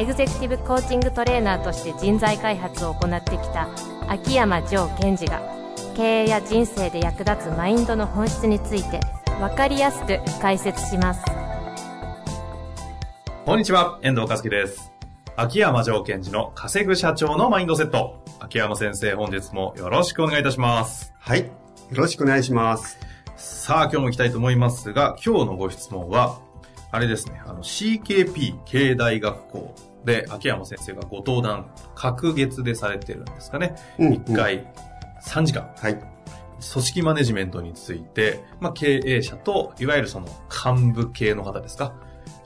エグゼクティブコーチングトレーナーとして人材開発を行ってきた秋山城賢治が経営や人生で役立つマインドの本質について分かりやすく解説しますこんにちは、遠藤和樹です。秋山城賢治の稼ぐ社長のマインドセット。秋山先生、本日もよろしくお願いいたします。はい。よろしくお願いします。さあ、今日も行きたいと思いますが、今日のご質問は、あれですね、あの CKP 経営大学校で秋山先生がご登壇、隔月でされてるんですかね。うん1回3時間。はい。組織マネジメントについて、まあ、経営者と、いわゆるその幹部系の方ですか、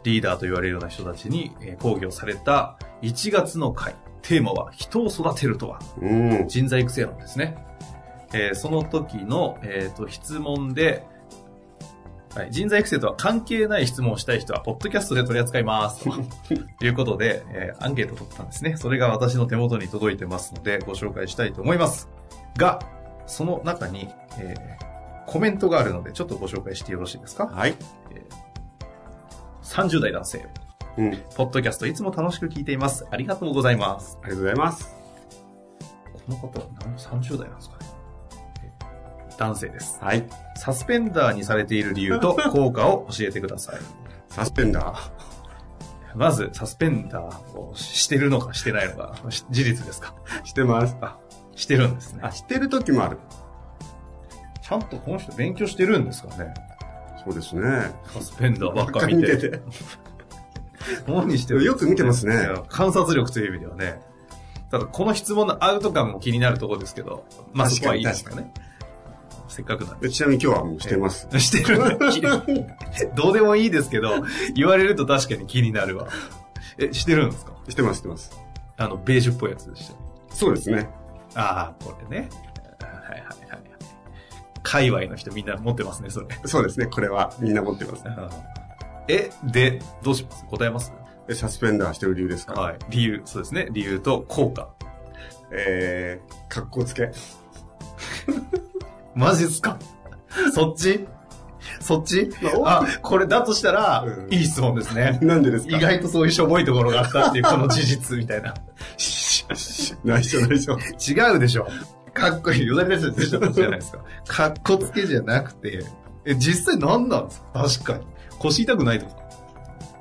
リーダーと言われるような人たちに、えー講義をされた1月の回、テーマは人を育てるとは、うん。人材育成論ですね。えーその時の、えーと質問で、はい、人材育成とは関係ない質問をしたい人は、ポッドキャストで取り扱います。ということで、えーアンケートを取ったんですね。それが私の手元に届いてますので、ご紹介したいと思います。が、その中に、えーコメントがあるので、ちょっとご紹介してよろしいですか？はい。?30 代男性。うん。ありポッドキャストいつも楽しく聞いています。ありがとうございます。がとうございます。この方は何30代なんですかね？男性です。はい。サスペンダーにされている理由と 効果を教えてください。サスペンダー？まず、サスペンダーをしてるのかしてないのか、し事実ですか？してます。あ、してるんですねあ、。してる時もある。ちゃんとこの人勉強してるんですかね？そうですね。サスペンダーばっか見て。て。何してるよく見てますね観察力という意味ではね。ただ、この質問のアウト感も気になるところですけど、まあ、そこはいいですかね。せっかくなんで。でちなみに今日はもうしてます。してる。どうでもいいですけど、言われると確かに気になるわ。え、してるんですか？してます、してます。あの、ベージュっぽいやつでしたね。そうですね。ああ、これね。はいはいはい。界隈の人みんな持ってますね、それ。そうですね。これはみんな持ってます。え、で、どうします？答えます？えサスペンダーしてる理由ですか？はい。理由、そうですね。理由と効果。えー、格好つけ。マジっすか？そっち？そっち？まああ、これだとしたら、うんいい質問ですね。なんでですか？意外とそういうしょぼいところがあったっていう、この事実みたいな。内緒内緒。違うでしょ。かっこいい。よだれ出してたじゃないですか。かっこつけじゃなくて、え、実際何なんですか？確かに。腰痛くないとか。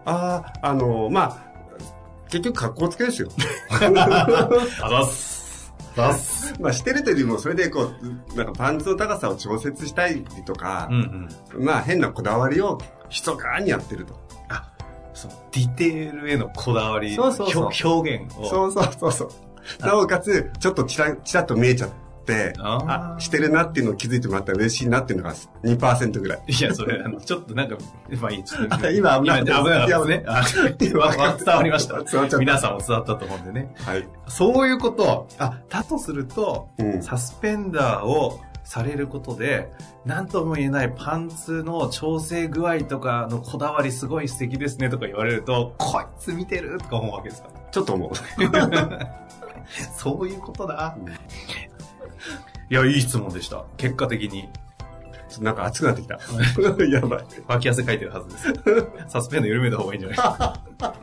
あー、あのまあ、結局格好つけですよ。あざっす。まあ、してるというよりも、それでこう、なんかパンツの高さを調節したいとかうんう、ん。まあ、変なこだわりを密かにやってると。あ、その、ディテールへのこだわり、そうそうそう表表現を。そうそうそうそう。なおかつ、ちょっとちら、ちらっと見えちゃって、あしてるなっていうのを気づいてもらったら嬉しいなっていうのが2%ぐらい。いや、それ、あの、ちょっとなんか、まあいい、ちょっとあ今危なかったですね。伝わりました。伝わっちゃった皆さんも伝わったと思うんでね。はい。そういうこと。あ、だとすると、うん。サスペンダーをされることで、なんとも言えないパンツの調整具合とかのこだわりすごい素敵ですねとか言われると、こいつ見てるとか思うわけですか？ちょっと思う。そういうことだ。うんいや、いい質問でした。結果的に。ちょっとなんか熱くなってきた。やばい。脇汗かいてるはずです。サスペンダー緩めた方がいいんじゃない？ですか。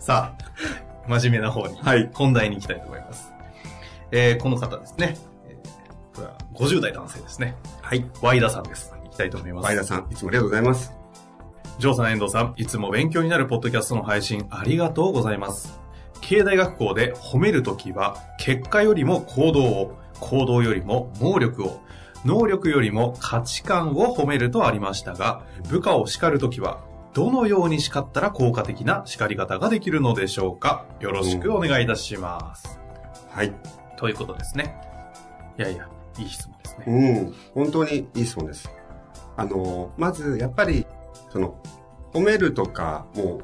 さあ、真面目な方に、はい本題に行きたいと思います。えーこの方ですね。えれは50代男性ですね。はい。ワイダさんです。行きたいと思います。前田さん、いつもありがとうございます。ジョーさん、遠藤さん、いつも勉強になるポッドキャストの配信ありがとうございます。経営大学校で褒めるときは、結果よりも行動を、行動よりも能力を、能力よりも価値観を褒めるとありましたが、部下を叱るときは、どのように叱ったら効果的な叱り方ができるのでしょうかよろしくお願いいたします。はい。ということですね。いやいや、いい質問ですね。うん。本当にいい質問です。あの、まず、やっぱり、その、褒めるとか、もう、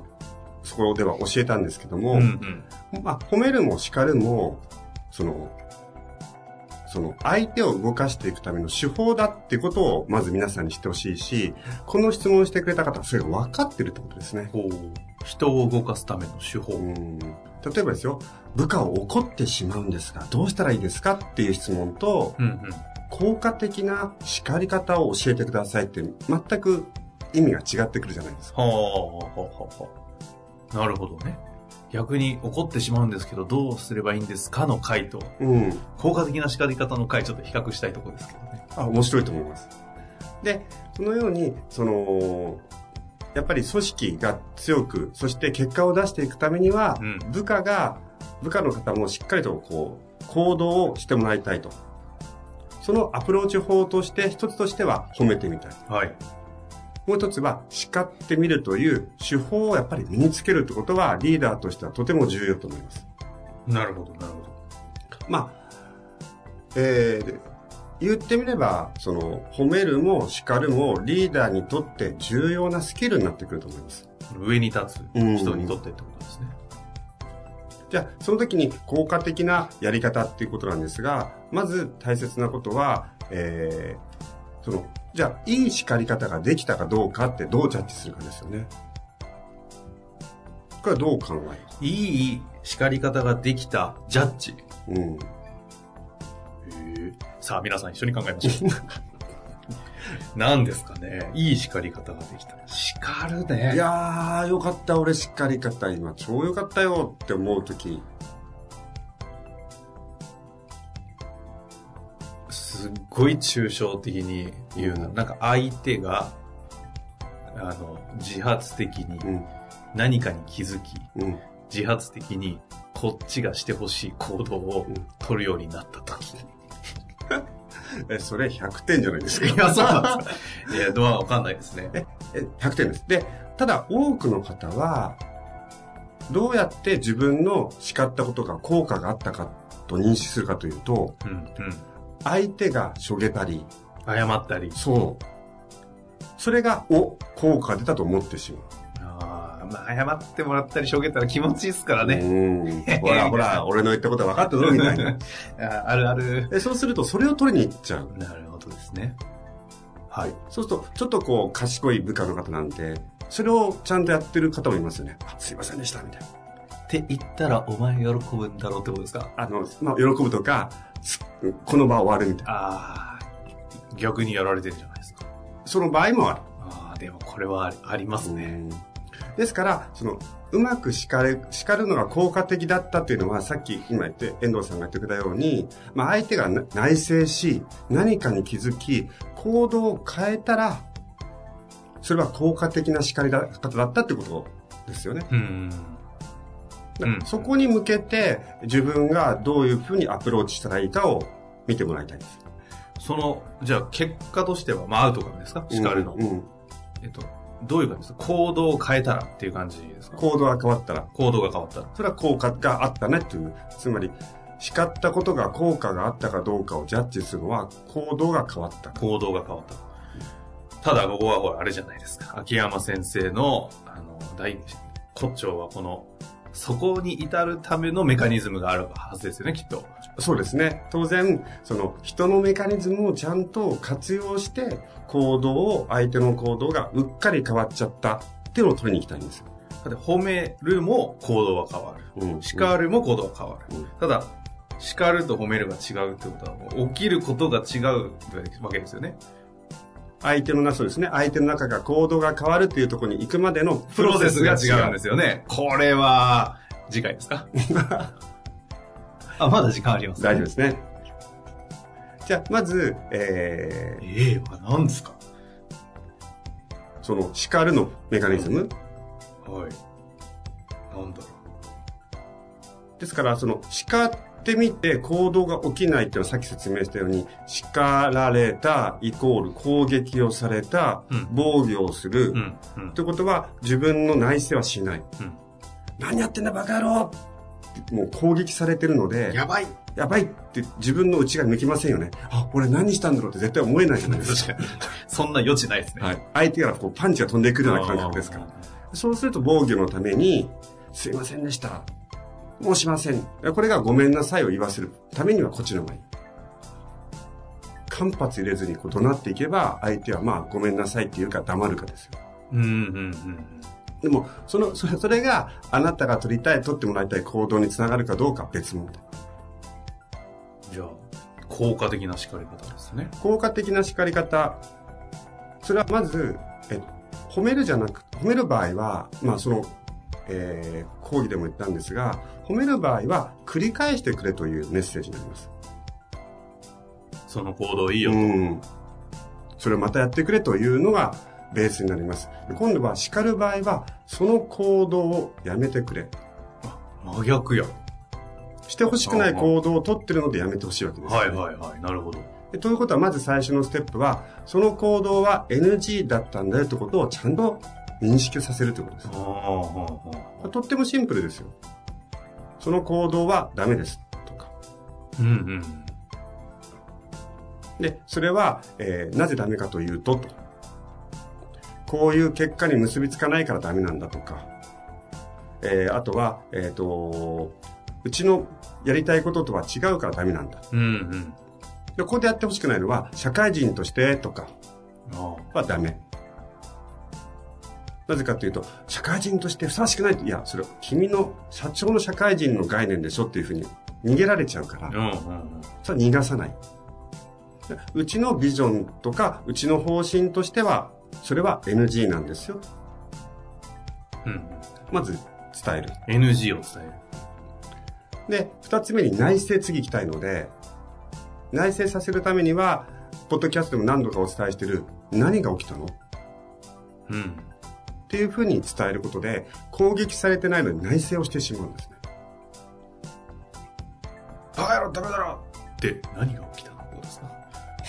そこでは教えたんですけども、うんうん。まあ、褒めるも叱るも、その、その相手を動かしていくための手法だっていうことをまず皆さんに知ってほしいし、この質問をしてくれた方はそれが分かってるってことですね。人を動かすための手法。うん例えばですよ、部下を怒ってしまうんですが、どうしたらいいですかっていう質問と、うんうん。効果的な叱り方を教えてくださいって全く意味が違ってくるじゃないですか。はあ、はあ、はあ、はあ。なるほどね。逆に怒ってしまうんですけど、どうすればいいんですかの回と、うん。効果的な叱り方の回、ちょっと比較したいところですけどね。あ、面白いと思います。で、そのように、その、やっぱり組織が強く、そして結果を出していくためには、うん部下が、部下の方もしっかりとこう、行動をしてもらいたいと。そのアプローチ法として、一つとしては褒めてみたい。はい。もう一つは叱ってみるという手法をやっぱり身につけるってことはリーダーとしてはとても重要と思います。なるほど、なるほど。まあ、えー、言ってみれば、その、褒めるも叱るもリーダーにとって重要なスキルになってくると思います。上に立つ人にとってってことですね。じゃあ、その時に効果的なやり方っていうことなんですが、まず大切なことは、えー、その、じゃあ、いい叱り方ができたかどうかってどうジャッジするかですよね。これはどう考える？いい叱り方ができたジャッジ。うん。さあ、皆さん一緒に考えましょう。何ですかね？いい叱り方ができた。叱るね。いやー、よかった、俺叱り方、今、超よかったよって思うとごい抽象的に言うな。なんか相手が、あの、自発的にうん、何かに気づき、うん、自発的にこっちがしてほしい行動をうん取るようになった時。え、それ100点じゃないですか。いや、そうなんですか。いや、どうはわかんないですね。え、100点です。で、ただ多くの方は、どうやって自分の叱ったことが効果があったかと認識するかというと、うん、うん。相手がしょげたり、謝ったり。そう。それが、お、効果が出たと思ってしまう。ああ、まあ、謝ってもらったりしょげたら気持ちいいですからね。うん。ほら ほら、俺の言ったことは分かったぞ、みたいな。ああるある。でそうすると、それを取りに行っちゃう。なるほどですね。はい。そうすると、ちょっとこう、賢い部下の方なんて、それをちゃんとやってる方もいますよね。あすいませんでした、みたいな。って言ったらお前喜ぶんだろうってことですか？あの、まあ、喜ぶとか、すこの場終わるみたいな。ああ、逆にやられてるじゃないですか。その場合もある。ああ、でもこれはありますね。ですから、その、うまく叱る、叱るのが効果的だったというのは、さっき今言って、遠藤さんが言ってくれたように、まあ、相手がな内省し、何かに気づき、行動を変えたら、それは効果的な叱り方だったってことですよね。うん。そこに向けて、自分がどういうふうにアプローチしたらいいかを見てもらいたいです。その、じゃあ結果としては、まあアウトカムですか？叱るの。うんうんえっと、どういう感じですか？行動を変えたらっていう感じですか？行動が変わったら、行動が変わったら。それは効果があったねっていう、つまり、叱ったことが効果があったかどうかをジャッジするのは、行動が変わったか。行動が変わった。ただ、ここはほら、あれじゃないですか。秋山先生の、あの、大、骨頂はこの、そこに至るためのメカニズムがあるはずですよね、きっと。そうですね。当然、その人のメカニズムをちゃんと活用して、行動を、相手の行動がうっかり変わっちゃったっていうのを取りに行きたいんですよ。だって褒めるも行動は変わる。うん叱るも行動は変わる。うんただ、叱ると褒めるが違うってことは、もう起きることが違うわけですよね。相手の中、そうですね。相手の中が行動が変わるっていうところに行くまでのプロセスが違うんですよね。これは、次回ですか？あ、まだ時間あります、大丈夫ですね。じゃあ、まず、えー、ええは何ですか？その叱るのメカニズム。はい。なんだろですから、その叱ってみて行動が起きないっていうのはさっき説明したように、叱られたイコール攻撃をされた、うん防御をする。う。うん。うんということは、自分の内省はしない。うん何やってんだバカ野郎ってもう攻撃されてるので、やばいやばいって自分の内が抜きませんよね。あ、俺何したんだろうって絶対思えないじゃないですか。そんな余地ないですね。はい。相手からこうパンチが飛んでくるような感覚ですから。そうすると防御のために、すいませんでした。もうしません。これがごめんなさいを言わせるためにはこっちの方がいい。間髪入れずにこう怒鳴っていけば、相手はまあごめんなさいって言うか黙るかですよ。うんうんうん。でも、その、それ、それがあなたが取りたい、取ってもらいたい行動につながるかどうかは別問題。じゃあ、効果的な叱り方ですね。効果的な叱り方。それはまず、え、褒めるじゃなく、褒める場合は、まあその、えー、講義でも言ったんですが、褒める場合は繰り返してくれというメッセージになります。その行動いいよと。うん。それをまたやってくれというのがベースになります。で今度は叱る場合は、その行動をやめてくれ。真逆や。してほしくない行動をとってるのでやめてほしいわけです、はいはいはい。なるほど。でということは、まず最初のステップは、その行動は NG だったんだよってことをちゃんと認識させるということですとってもシンプルですよ。その行動はダメです。とか。うんうん。で、それは、えーなぜダメかというと、と。こういう結果に結びつかないからダメなんだとか。えーあとは、えっ、と、うちのやりたいこととは違うからダメなんだ。うんうん。で、ここでやってほしくないのは、社会人としてとかあはダメ。なぜかというと、社会人としてふさわしくないと、いや、それは君の社長の社会人の概念でしょっていうふうに逃げられちゃうからあ。う、んうんうん。それは逃がさない。うちのビジョンとか、うちの方針としては、それは NG なんですよ。うん。まず伝える。NG を伝える。で、二つ目に内省次行きたいので、内省させるためには、ポッドキャストでも何度かお伝えしている、何が起きたの？うん。っていうふうに伝えることで、攻撃されてないのに内省をしてしまうんですね。バカ野郎ダメだろで、何が起きたの？ですか？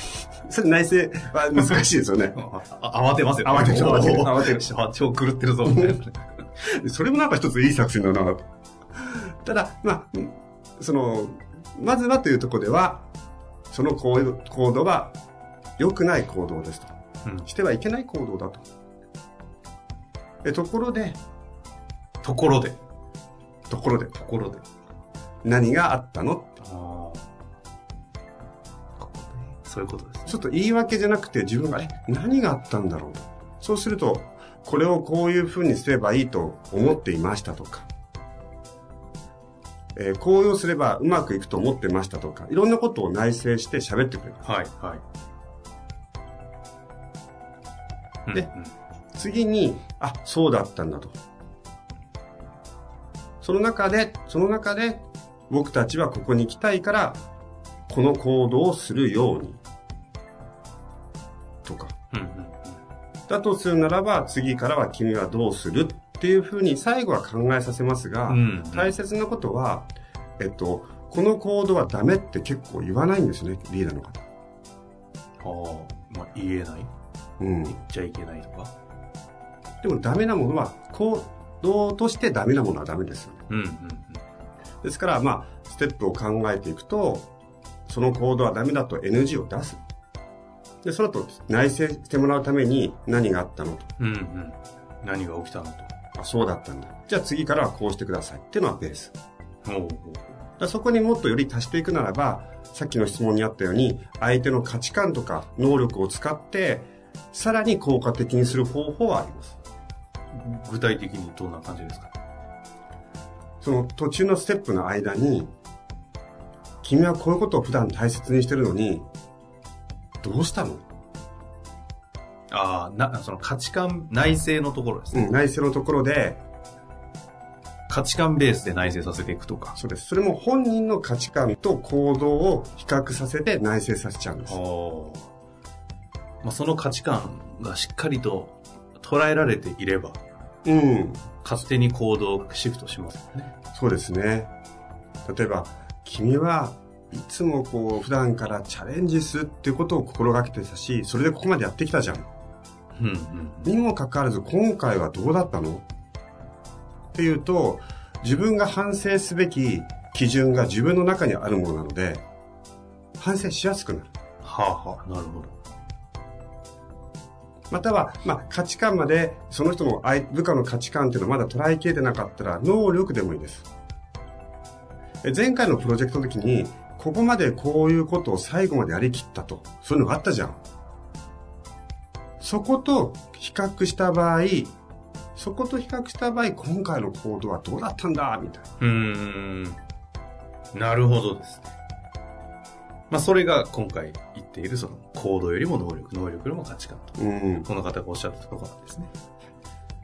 それ内省は難しいですよね。あ慌てますよ、慌てる慌てる慌てる超超狂ってるぞ、みたいな。それもなんか一ついい作戦だなと。ただ、まあ、うんその、まずはというところでは、その行動行動は良くない行動ですと。うんしてはいけない行動だと。えところで、ところで。ところで、ところで。何があったの？ああ。そういうことですね。ちょっと言い訳じゃなくて自分が、え、何があったんだろう？と。そうすると、これをこういう風にすればいいと思っていましたとか、えーこうすればうまくいくと思ってましたとか、いろんなことを内省して喋ってくれます。はい、はい。でうんうん次に、あ、そうだったんだと。その中で、その中で、僕たちはここに来たいから、この行動をするように。とか。うんうんだとするならば、次からは君はどうするっていうふうに最後は考えさせますが、うん大切なことは、えっと、この行動はダメって結構言わないんですね、リーダーの方。ああ、まあ、言えない？うん。言っちゃいけないとか？でもダメなものは、行動としてダメなものはダメですよね。うんうんうん。ですから、まあ、ステップを考えていくと、その行動はダメだと NG を出す。で、その後、内省してもらうために何があったのと。うんうん。何が起きたのと。あ、そうだったんだ。じゃあ次からはこうしてください。っていうのはベース。おうだそこにもっとより足していくならば、さっきの質問にあったように、相手の価値観とか能力を使って、さらに効果的にする方法はあります。具体的にどんな感じですか？その途中のステップの間に、君はこういうことを普段大切にしてるのに、どうしたの？ああ、な、その価値観、内省のところですね。うん、内省のところで、価値観ベースで内省させていくとか。そうです。それも本人の価値観と行動を比較させて内省させちゃうんです。おまあ、その価値観がしっかりと捉えられていれば、うん。勝手に行動をシフトしますよね。そうですね。例えば、君はいつもこう、普段からチャレンジするっていうことを心がけてたし、それでここまでやってきたじゃん。うんうん。にもかかわらず、今回はどうだったの？っていうと、自分が反省すべき基準が自分の中にあるものなので、反省しやすくなる。はあはあ、なるほど。または、まあ、価値観まで、その人の部下の価値観っていうのをまだ捉えきれてなかったら、能力でもいいです。前回のプロジェクトの時に、ここまでこういうことを最後までやりきったと。そういうのがあったじゃん。そこと比較した場合、そこと比較した場合、今回の行動はどうだったんだ？みたいな。うん。なるほどですね。まあ、それが今回っている、その、行動よりも能力、能力よりも価値観と。うん。この方がおっしゃったところなんですね。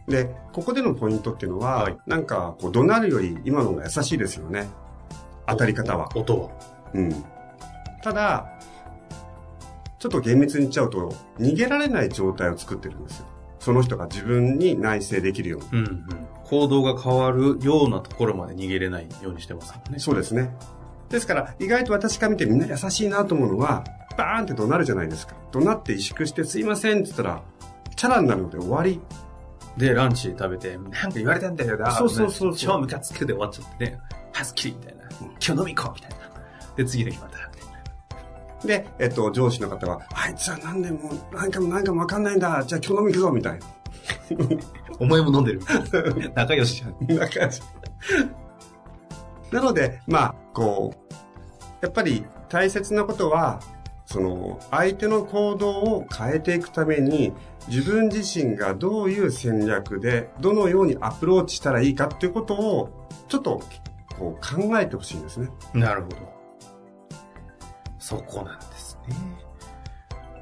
で、ここでのポイントっていうのは、はいなんか、こう、怒鳴るより今の方が優しいですよね。当たり方は。音は。うん。ただ、ちょっと厳密に言っちゃうと、逃げられない状態を作ってるんですよ。その人が自分に内省できるように。うんうん。行動が変わるようなところまで逃げれないようにしてますもんね。そうですね。ですから、意外と私から見てみんな優しいなと思うのは、バーンって怒鳴るじゃないですか。怒鳴って萎縮してすいませんって言ったら、チャラになるので終わり。で、ランチ食べて、なんか言われたんだよな。そうそうそうそう超ムカつくで終わっちゃってね。はすきりみたいな。今日飲み行こうみたいな。で、次の日また。で、えっと、上司の方は、あいつは何でも、何回も何回もわかんないんだ。じゃあ今日飲み行くぞ、みたいな。お前も飲んでる。仲良しじゃん。な感じ。なので、まあ、こう、やっぱり大切なことは、その、相手の行動を変えていくために、自分自身がどういう戦略で、どのようにアプローチしたらいいかっていうことを、ちょっと、こう、考えてほしいんですね。なるほど。そこなんですね。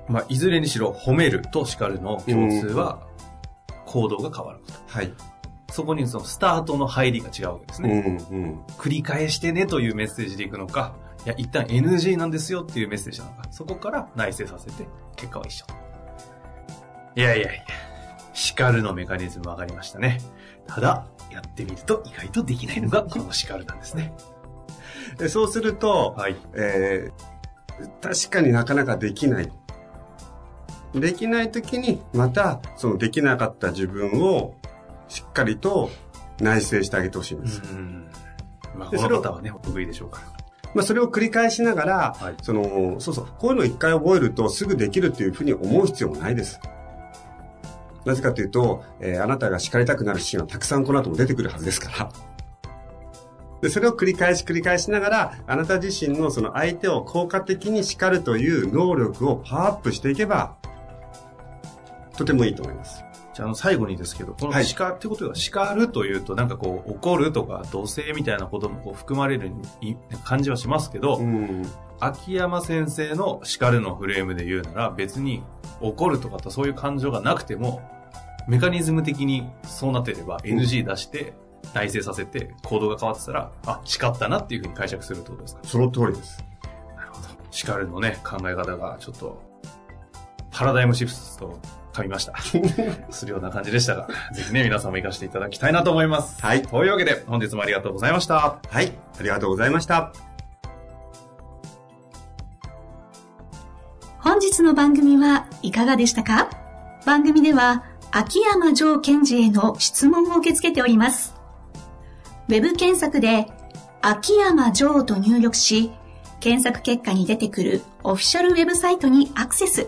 まあ、いずれにしろ、褒めると叱るの共通は、行動が変わること。はい。そこにそのスタートの入りが違うわけですうね。ん、うん。繰り返してねというメッセージでいくのか、いや、一旦 NG なんですよっていうメッセージなのか、そこから内省させて、結果は一緒。いやいやいや、叱るのメカニズム分かりましたね。ただ、やってみると意外とできないのがこの叱るなんですね。でそうすると、はい。えー確かになかなかできない。できない時に、また、そのできなかった自分を、しっかりと内省してあげてほしいんです。うん。まあ、でこの方はね、お得意でしょうから。まあ、それを繰り返しながら、はいその、そうそう、こういうのを一回覚えるとすぐできるっていうふうに思う必要もないです。なぜかというと、えーあなたが叱りたくなるシーンはたくさんこの後も出てくるはずですから。で、それを繰り返し繰り返しながら、あなた自身のその相手を効果的に叱るという能力をパワーアップしていけば、とてもいいと思います。じゃあ、あの、最後にですけど、このはい叱、ってことは、叱るというと、なんかこう、怒るとか、同性みたいなこともこう含まれるい感じはしますけど、うん。秋山先生の叱るのフレームで言うなら、別に怒るとかとそういう感情がなくても、メカニズム的にそうなってれば NG 出して、内省させて行動が変わってたら、あ、叱ったなっていうふうに解釈するってことですか？その通りです。なるほど。叱るのね、考え方がちょっと、パラダイムシフトと噛みました。するような感じでしたが、ぜひね、皆さんも活かしていただきたいなと思います。はいというわけで、本日もありがとうございました。はい。ありがとうございました。本日の番組はいかがでしたか？番組では秋山城賢治への質問を受け付けております。ウェブ検索で秋山城と入力し、検索結果に出てくるオフィシャルウェブサイトにアクセス。